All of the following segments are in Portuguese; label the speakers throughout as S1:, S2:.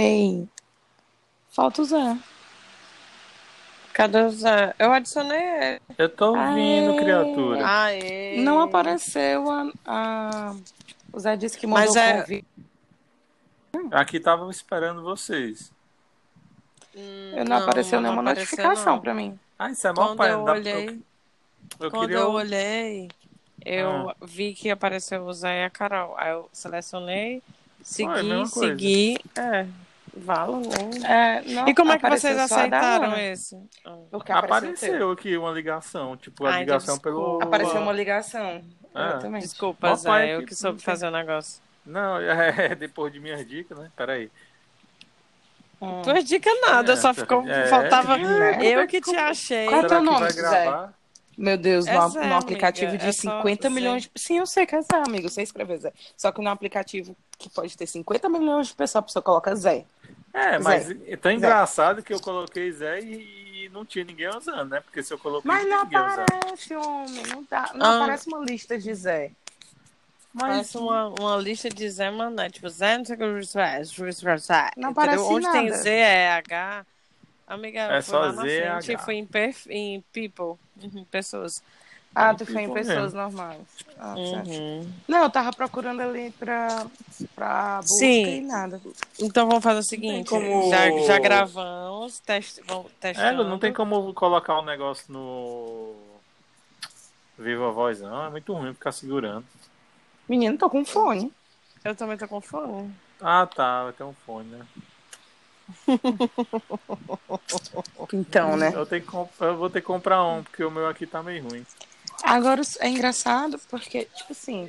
S1: Ei, falta o Zé.
S2: Cadê o Zé? Eu adicionei ele.
S3: Eu tô ouvindo,
S1: Aê.
S3: criatura.
S2: Aê.
S1: Não apareceu a, a- O Zé disse que mandou
S2: Mas é-
S1: convite.
S3: Aqui tava esperando vocês.
S2: Hum,
S1: Eu não, apareceu nenhuma
S2: apareceu,
S1: notificação
S2: não.
S1: pra mim.
S3: Ah, isso é mó
S2: Quando
S3: pai.
S2: eu
S3: não
S2: olhei,
S3: eu
S2: quando
S3: queria.
S2: eu olhei, eu
S3: Ah.
S2: vi que apareceu o Zé e a Carol. Aí eu selecionei, segui,
S3: a mesma coisa.
S2: segui. É, valor.
S1: É, não,
S2: E como é que vocês
S1: só
S2: aceitaram? Ah.
S1: Porque apareceu,
S3: Apareceu aqui uma ligação, tipo, a
S2: Ai,
S3: ligação pelo.
S2: desculpa.
S1: Apareceu uma ligação. Exatamente.
S2: Desculpa, Zé,
S3: pai
S2: eu
S3: que
S2: que soube fazer o negócio.
S3: Não, é depois de minhas dicas, né? Peraí.
S1: Hum.
S2: Tua dica nada,
S3: É,
S2: só ficou.
S3: é.
S2: Faltava.
S1: É.
S2: Eu que te achei.
S1: Qual é teu nome, Zé? Meu Deus,
S2: É
S1: no,
S2: Zé,
S1: no aplicativo
S2: amiga,
S1: de
S2: é só
S1: 50
S2: Zé.
S1: milhões de... Sim, eu sei que é Zé, amigo. Você escreve Zé. Só que no aplicativo que pode ter 50 milhões de pessoas, a pessoa coloca Zé.
S3: É, mas
S1: Zé.
S3: é tão engraçado que eu coloquei Zé e, e não tinha ninguém usando, né? Porque se eu coloquei
S1: Mas não
S3: usando.
S1: aparece, homem. Não, dá, não
S2: Ah.
S1: aparece uma lista de Zé.
S3: Mas
S2: Parece uma, uma lista de Zé Mané, tipo Zé não sei o que, Zé, Zé, Zé, Zé,
S1: Não aparece
S2: Onde tem. Z, é H. Amiga,
S3: É
S2: fui
S3: só
S2: lá na
S3: Z,
S2: frente
S3: H.
S2: fui em, perf... em people, uhum, pessoas.
S1: Ah, tu foi em pessoas
S3: mesmo.
S1: normais. Ah, certo.
S2: Uhum.
S1: Não, eu tava procurando ali pra, pra busca
S2: Sim.
S1: e nada.
S2: Então vamos fazer o seguinte,
S3: como-
S2: já, já gravamos, test... vamos
S3: É, não tem como colocar o negócio no Viva Voz, não. É muito ruim ficar segurando.
S1: Menino, tô com fone.
S2: Eu também tô com fome.
S3: Ah, tá. Vai ter um fone, né?
S1: Então, né?
S3: Eu, tenho que comp- eu vou ter que comprar um, porque o meu aqui tá meio ruim.
S1: Agora é engraçado porque, tipo assim,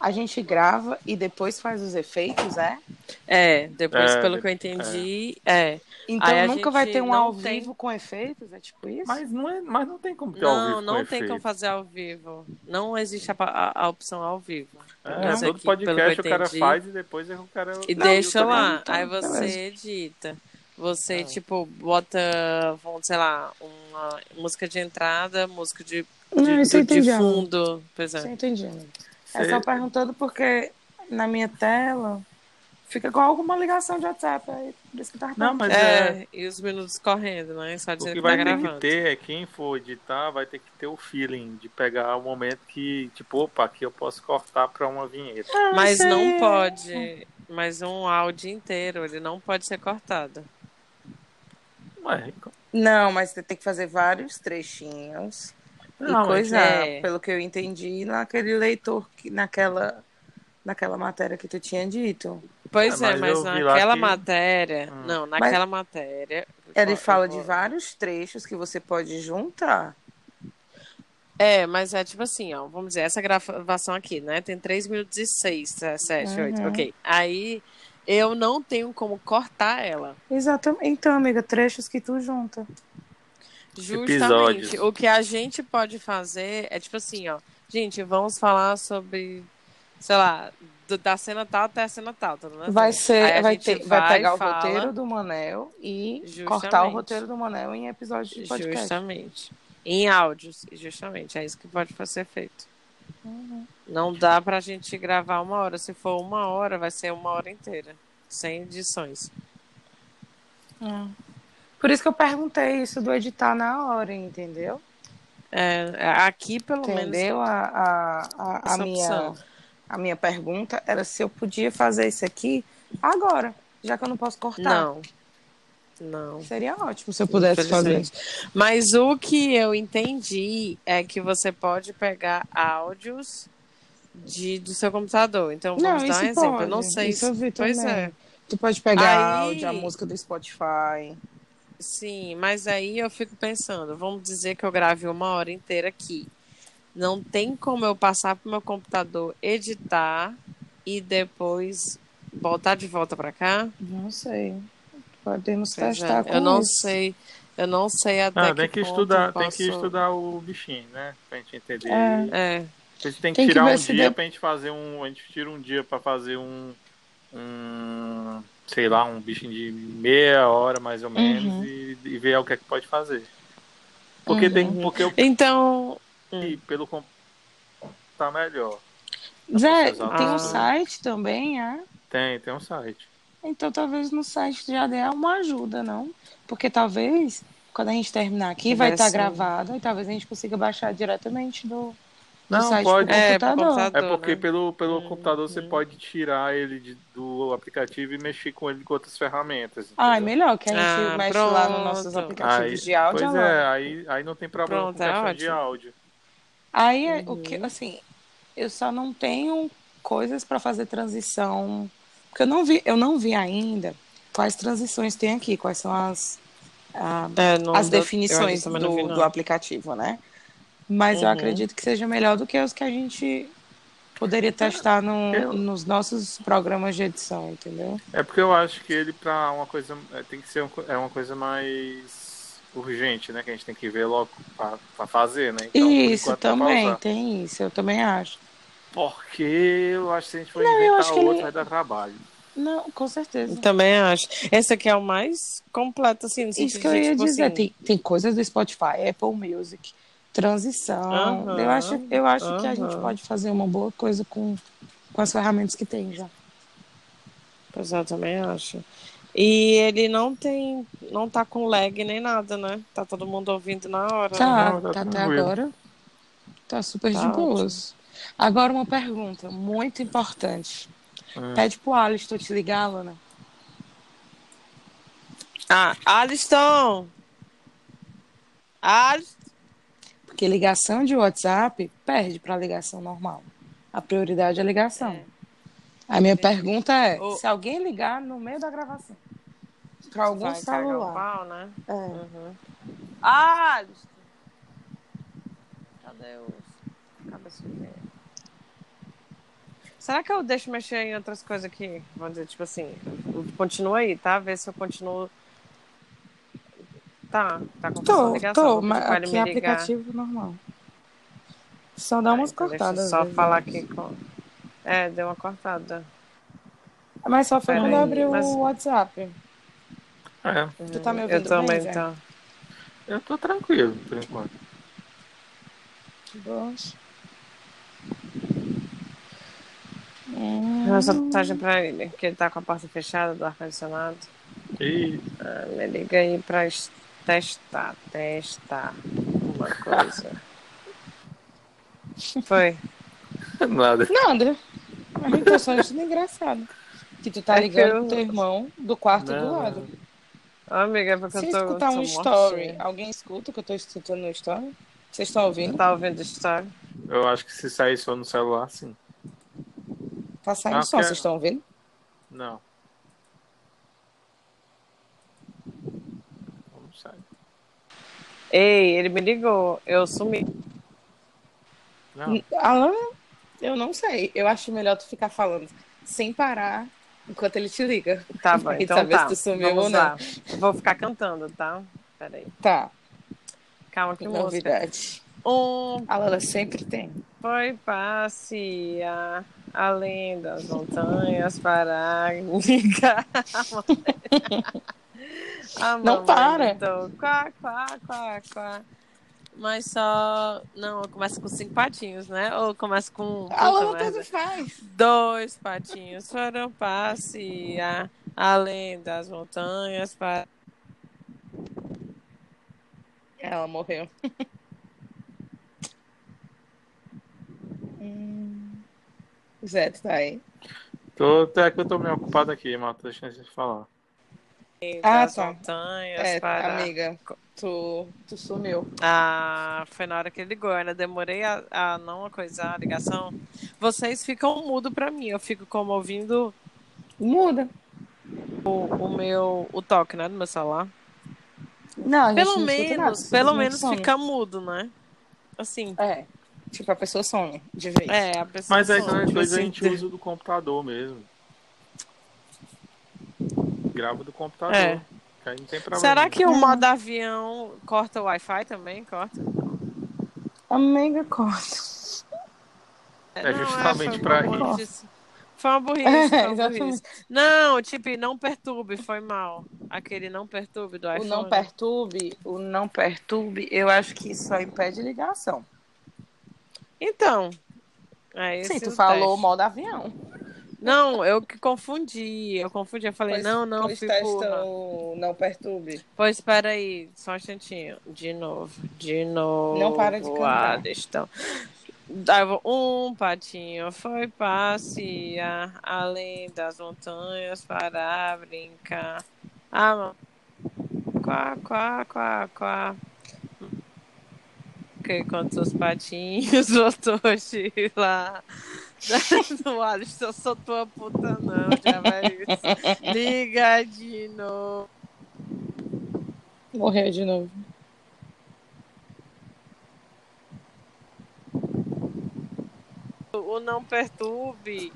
S1: a gente grava e depois faz os efeitos, é?
S2: É, depois,
S3: É,
S2: pelo que eu entendi, é.
S1: Então
S2: Aí
S1: nunca vai ter um
S2: não
S1: ao
S2: tem-
S1: vivo com efeitos, é tipo isso?
S3: Mas não, é, mas não tem como ter ao
S2: Não,
S3: vivo
S2: não
S3: com
S2: tem
S3: efeito.
S2: como fazer ao vivo. Não existe a, a- a opção ao vivo.
S3: É,
S2: Mas
S3: todo
S2: aqui, pelo que eu
S3: podcast o cara faz e depois o cara...
S2: E
S1: Não,
S2: deixa lá. Aí
S1: então,
S2: você
S1: beleza.
S2: edita. Você,
S3: Ah.
S2: tipo, bota, sei lá, uma música de entrada, música de, de,
S1: Não, isso eu
S2: do- de
S1: entendi,
S2: fundo. Pois é.
S1: entendi. amigo. É
S3: Cê-
S1: só perguntando porque na minha tela fica com alguma ligação de WhatsApp. Aí por isso que tava
S3: Não, mas
S2: É,
S3: é...
S2: e os minutos correndo, né? Só
S3: O que
S2: que
S3: vai
S2: tá
S3: ter
S2: gravando.
S3: que ter é quem for editar vai ter que ter o feeling de pegar o momento que, tipo, opa, aqui eu posso cortar pra uma vinheta.
S2: Mas
S1: sei.
S2: não pode. Mas um áudio inteiro, ele não pode ser cortado.
S3: Ué,
S1: Não, mas você tem que fazer vários trechinhos
S3: Não,
S1: e coisar,
S2: é.
S1: pelo que eu entendi, naquele leitor, que, naquela, naquela matéria que tu tinha dito.
S2: Pois
S3: É,
S2: é,
S3: mas
S2: mas
S3: vi lá
S2: naquela
S3: que-
S2: matéria.
S3: Hum.
S2: Não, naquela matéria.
S1: Ele fala
S2: vou-
S1: de vários trechos que você pode juntar.
S2: É, mas é tipo assim, ó. Vamos dizer, essa gravação aqui, né? Tem 3 minutos e 6, 7, 8.
S1: Uhum.
S2: Ok. Aí eu não tenho como cortar ela.
S1: Exatamente. Então, amiga, trechos que tu junta.
S2: Justamente.
S3: Episódios.
S2: O que a gente pode fazer é tipo assim, ó. Gente, vamos falar sobre, sei lá, do- da cena tal até a cena tal. Tá?
S1: Vai ser, vai, ter, vai pegar o
S2: fala-
S1: roteiro do Manel e
S2: Justamente.
S1: cortar o roteiro do Manel em episódio de podcast.
S2: Justamente. Em áudios, justamente. É isso que pode ser feito.
S1: Uhum.
S2: Não dá pra gente gravar uma hora. Se for uma hora, vai ser uma hora inteira. Sem edições.
S1: Hum. Por isso que eu perguntei isso do editar na hora, entendeu?
S2: É, aqui, pelo
S1: Entendeu? A, a, a, a
S2: Essa
S1: minha,
S2: opção.
S1: a minha pergunta era se eu podia fazer isso aqui agora, já que eu não posso
S2: menos.
S1: cortar.
S2: Não. Não.
S1: Seria ótimo se eu pudesse fazer.
S2: Mas o que eu entendi é que você pode pegar áudios de, do seu computador. Então,
S1: Não,
S2: vamos dar um exemplo. Eu
S1: pode.
S2: não sei
S1: Isso eu vi
S2: Pois
S1: também.
S2: é.
S1: Tu pode pegar
S2: Aí-
S1: áudio, a música do Spotify.
S2: Sim, mas aí eu fico pensando, vamos dizer que eu grave uma hora inteira aqui. Não tem como eu passar pro meu computador, editar e depois voltar de volta para cá?
S1: Não sei. Podemos
S2: Pois é,
S1: testar com
S2: eu não
S1: isso.
S2: sei, eu não sei até
S3: Ah,
S2: que
S3: tem que
S2: ponto
S3: estudar,
S2: eu
S3: tem que
S2: posso-
S3: estudar o bichinho, né? Pra gente entender.
S1: É.
S2: É,
S3: A gente tem que
S1: Tem que
S3: tirar
S1: ver
S3: um dia
S1: de-
S3: pra gente fazer um. A gente tira um dia pra fazer um. um sei lá, um bichinho de meia hora mais ou menos
S1: Uhum.
S3: e, e ver o que é que pode fazer. Porque tem.
S1: Uhum.
S3: Porque eu
S2: então,
S3: e pelo com- tá melhor.
S1: Zé, tem um site também, é?
S3: Tem, tem um site.
S1: Então talvez no site já dê uma ajuda, não? Porque talvez quando a gente terminar aqui vai estar tá gravado e talvez a gente consiga baixar diretamente do,
S3: não, site pode.
S2: É,
S1: computador.
S3: É porque
S2: né?
S3: pelo, pelo
S2: Hum,
S3: computador você
S2: hum.
S3: pode tirar ele de- do aplicativo e mexer com ele com outras ferramentas.
S1: Ah, é
S3: entendeu?
S1: melhor que a gente
S2: Ah,
S1: mexe lá nos
S2: pronto.
S1: nossos aplicativos
S3: Aí,
S1: de áudio.
S3: pois
S1: lá.
S3: é, aí, aí não tem problema
S2: Pronto,
S3: com
S2: é
S3: questão de áudio.
S1: Aí é o
S2: Uhum.
S1: que, assim, eu só não tenho coisas para fazer transição, porque eu não vi, eu não vi ainda quais transições tem aqui, quais são as ah,
S2: É, não
S1: as
S2: deu-
S1: definições
S2: também não vi,
S1: do,
S2: não.
S1: do aplicativo, né? Mas eu
S2: Uhum.
S1: acredito que seja melhor do que os que a gente poderia testar no-
S3: Eu-
S1: nos nossos programas de edição, entendeu?
S3: É porque eu acho que ele pra uma coisa é, tem que ser um é uma coisa mais urgente, né? Que a gente tem que ver logo pra, pra fazer, né? Então,
S1: isso
S3: enquanto,
S1: também, tem isso, eu também acho.
S3: Porque eu acho que se a gente for
S1: Não, eu
S3: inventar outro,
S1: ele-
S3: vai dar trabalho.
S1: Não, com certeza.
S2: Também acho. Esse aqui é o mais completo, assim, no
S1: Isso que eu ia
S2: tipo
S1: dizer,
S2: assim,
S1: tem, tem coisas do Spotify, Apple Music, transição.
S2: Aham,
S1: eu acho, eu acho que a gente pode fazer uma boa coisa com, com as ferramentas que tem já.
S2: Pois é, eu também acho. E ele não tem, não tá com lag nem nada, né? Tá todo mundo ouvindo na hora. né?
S1: Tá,
S3: Não, tá
S1: tá até agora. Tá super
S2: Tá
S1: de boas. Agora uma pergunta muito importante.
S3: Hum.
S1: Pede pro Alisson te ligar, Alana.
S2: Ah, Alisson! Alisson!
S1: Porque ligação de WhatsApp perde pra ligação normal. A prioridade é a ligação.
S2: É.
S1: A minha pergunta é:
S2: O-
S1: se alguém ligar no meio da gravação pra algum
S2: Vai
S1: celular.
S2: pau, né?
S1: É.
S2: Uhum. Alisson! Cadê os cabeça de meia? Será que eu deixo mexer em outras coisas aqui? Vamos dizer, tipo assim, continua aí, tá? Ver se eu continuo. Tá, tá com
S1: Tô,
S2: ligação.
S1: tô, mas aqui é
S2: ligar.
S1: aplicativo normal. Só dá
S2: Ah,
S1: umas
S2: então deixa eu
S1: cortadas.
S2: Só
S1: vezes.
S2: falar aqui com. É, deu uma cortada.
S1: Mas só foi quando eu
S2: aí,
S1: abri
S2: mas-
S1: o WhatsApp.
S3: É,
S1: Tu tá me
S2: Eu
S1: ouvindo
S2: também,
S1: bem, Zé?
S2: então.
S3: eu tô tranquilo por enquanto.
S1: Dois.
S2: Uma mensagem pra ele, que ele tá com a porta fechada do ar-condicionado.
S3: E
S2: Ah, me liga aí pra testar, testar uma coisa. Foi.
S3: nada.
S1: Nada. A gente tá só achando engraçado. Que tu tá
S2: É
S1: ligando
S2: eu-
S1: pro teu irmão do quarto do
S3: Não,
S1: lado.
S2: Ô, amiga, é porque
S1: Se
S2: eu tô.
S1: escutar um story,
S2: mortinha.
S1: alguém escuta que eu tô escutando no story? Vocês estão ouvindo?
S2: Tá ouvindo story?
S3: Eu acho que se sair só no celular, sim.
S1: Tá saindo
S3: Ah,
S1: som, vocês estão ouvindo?
S3: Não. Sair.
S2: Ei, ele me ligou. Eu sumi.
S3: Não.
S1: Alan, eu não sei. Eu acho melhor tu ficar falando sem parar enquanto ele te liga.
S2: Tá bom, então
S1: saber
S2: tá.
S1: se tu sumiu
S2: Vamos
S1: ou não.
S2: lá. Vou ficar cantando, tá? Peraí.
S1: Tá,
S2: Calma que música.
S1: novidade.
S2: Um
S1: A Lala sempre tem.
S2: foi passear além das montanhas para ligar. A
S1: Não para.
S2: gritou, Quá, quá, quá, quá. Mas só. Não, começa com cinco patinhos, né? Ou começa com.
S1: A
S2: merda.
S1: tanto faz.
S2: Dois patinhos foram passear além das montanhas para.
S1: Ela morreu. Hum. Zé, tu tá aí?
S3: Tô, até que eu tô meio ocupado aqui, mas tô deixando de falar.
S1: Ah,
S2: das
S1: tá.
S2: montanhas
S1: É,
S2: para.
S1: amiga, tu, tu sumiu.
S2: Ah, foi na hora que ele ligou. Eu ainda demorei a, a não coisar a ligação. Vocês ficam mudo pra mim. Eu fico como ouvindo
S1: Muda.
S2: o, o meu o toque, né, do meu celular.
S1: Não, a gente
S2: Pelo
S1: não
S2: menos,
S1: nada,
S2: pelo menos
S1: some.
S2: fica mudo, né? Assim.
S1: É, tipo, a pessoa some de vez.
S2: É, a pessoa.
S3: Mas aí
S2: some, tipo
S3: coisa a
S2: assim,
S3: gente usa do computador mesmo. Grava do computador.
S2: É.
S3: Que aí não tem problema.
S2: Será que o modo avião corta o Wi-Fi também? Corta?
S1: Amiga, corta.
S3: É
S2: Não,
S3: justamente
S2: foi
S3: pra
S2: uma
S3: isso.
S2: burrice. Foi uma burrice,
S1: É,
S2: foi uma
S1: exatamente.
S2: burrice. Não, tipo, não perturbe, foi mal. Aquele não perturbe do
S1: O
S2: iPhone.
S1: não perturbe, o não perturbe, eu acho que só impede ligação.
S2: Então, é
S1: Sim, tu
S2: o
S1: falou
S2: teste.
S1: modo avião.
S2: Não, eu que confundi. Eu confundi. Eu falei,
S1: Pois-
S2: não, não,
S1: pois
S2: fui
S1: não perturbe.
S2: Pois espera aí, só um instantinho. De novo, de novo.
S1: Não para de cantar.
S2: Vou, Um patinho foi passear além das montanhas para brincar. Ah, mano. Quá, quá, quá, quá. Que quantos patinhos voltou de lá. No Alisson, eu sou tua puta, não, já vai. Liga de novo.
S1: Morreu de novo.
S2: O não perturbe.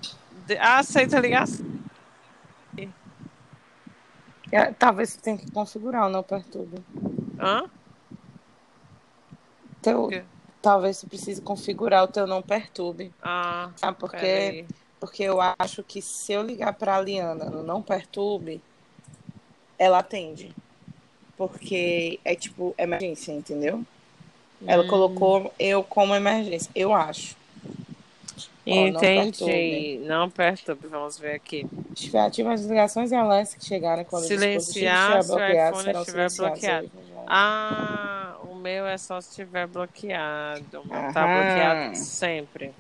S2: De- Ah, aceita a ligação.
S1: É, Talvez você tenha que configurar o não perturbe.
S2: Hã?
S1: Teu? Talvez você precise configurar o teu não perturbe.
S2: Ah,
S1: Ah, porque,
S2: peraí.
S1: porque eu acho que se eu ligar pra Liana no não perturbe, ela atende. Porque é tipo emergência, entendeu? Ela
S2: Hum.
S1: colocou eu como emergência, eu acho.
S2: Entendi. Não perturbe. Vamos ver aqui.
S1: Estiver ativa as ligações e alertas que chegarem quando
S2: Silenciar
S1: o dispositivo estiver bloqueado, serão
S2: estiver
S1: silenciados.
S2: Ah, meu é só se estiver bloqueado. Tá
S1: Aham.
S2: bloqueado sempre.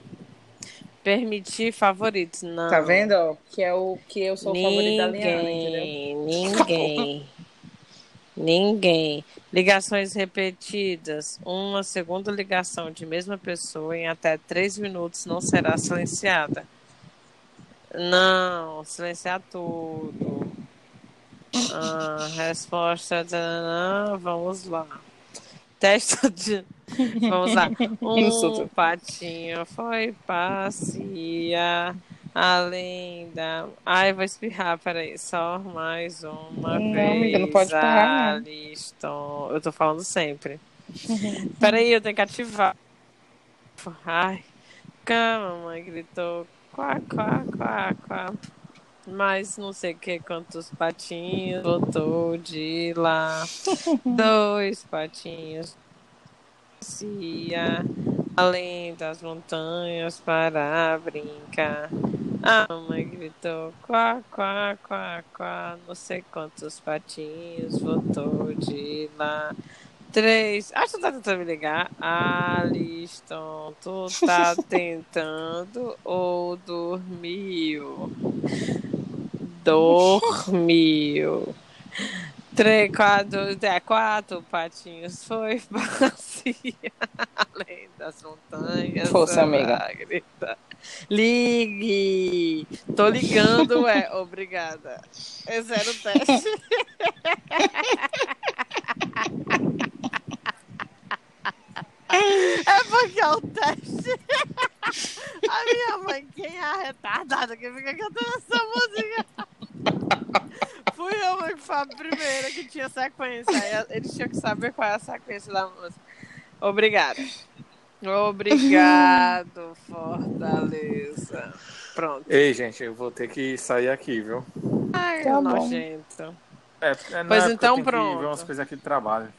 S2: Permitir favoritos. Não.
S1: Tá vendo? ó? Que é o que eu sou o favorito da Liana, entendeu?
S2: Ninguém, ninguém. Ninguém. Ligações repetidas. Uma segunda ligação de mesma pessoa em até três minutos não será silenciada. Não, silenciar tudo. Ah, resposta. Vamos lá. Teste de. Vamos lá. Um patinho foi passear além da. Ai, vou espirrar, peraí. Só mais uma
S1: Não,
S2: vez.
S1: amiga, não pode parar, não.
S2: Alisson. Eu tô falando sempre. Peraí, eu tenho que ativar. Ai. Cama, mamãe gritou. Quá, quá, quá, quá. Mas não sei que, quantos patinhos voltou de lá. Dois patinhos. Passeia além das montanhas para brincar. A mamãe gritou quá, quá, quá, quá. Não sei quantos patinhos voltou de lá. Três. Acho que tu tá tentando me ligar. Alisson, tu tá tentando ou dormiu? Dormiu. Três, quatro, é, quatro patinhos foi passear além das montanhas.
S1: Força, amiga.
S2: para gritar. Ligue! Tô ligando, é. Obrigada. Esse era o teste. É porque é o teste. A minha mãe, quem é a retardada que fica cantando essa música? Fui eu mãe, que foi a primeira que tinha sequência. Eles tinham que saber qual é a sequência da música. Obrigada. Obrigado, Fortaleza. Pronto.
S3: Ei, gente, eu vou ter que sair aqui, viu?
S2: Ai,
S1: Tá
S2: nojento.
S3: É, é, não,
S2: Pois
S3: é porque
S2: então,
S3: tenho que
S2: pronto.
S3: ver umas coisas aqui do trabalho.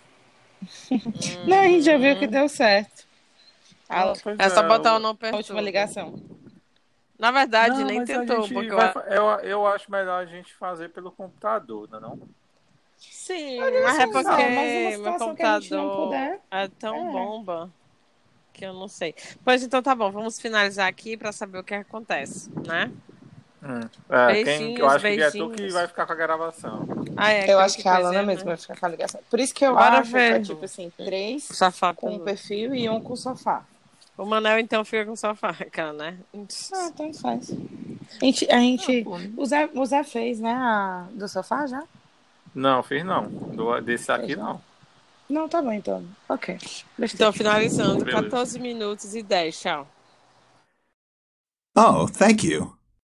S1: Não, a gente já viu que deu certo. A,
S3: pois
S2: É só botar o não
S1: a
S2: perturba.
S1: última ligação.
S2: Na verdade,
S3: Não,
S2: nem
S3: mas a
S2: tentou, porque eu...
S3: vai eu, eu acho melhor a gente fazer pelo computador, não é não?
S2: Sim, mas é
S1: mas
S2: porque
S1: uma
S2: meu
S1: que a
S2: computador
S1: puder.
S2: é tão
S1: É.
S2: bomba que eu não sei. Pois então tá bom, vamos finalizar aqui pra saber o que acontece, né?
S3: Hum. É, quem,
S2: Beijinhos,
S3: eu acho que é tu que
S2: beijinhos.
S3: vai ficar com a gravação.
S2: Ah, é,
S1: Eu acho que a
S2: coisa,
S1: Alana
S2: né?
S1: mesmo vai ficar com a ligação. Por isso que eu
S2: Bora
S1: acho
S2: ver.
S1: que é tipo assim, três com o perfil e um com o sofá.
S2: O Manel então fica com o sofá, cara, né?
S1: Ah, tanto faz. A gente, a gente
S3: Ah, pô.
S1: o, Zé, o Zé fez, né, a, do sofá já?
S3: Não, fiz não. Do, desse aqui não.
S1: Não, tá bom então. Ok.
S2: Então, finalizando,
S3: Beleza.
S2: 14 minutos e 10, tchau.
S4: Oh, thank you.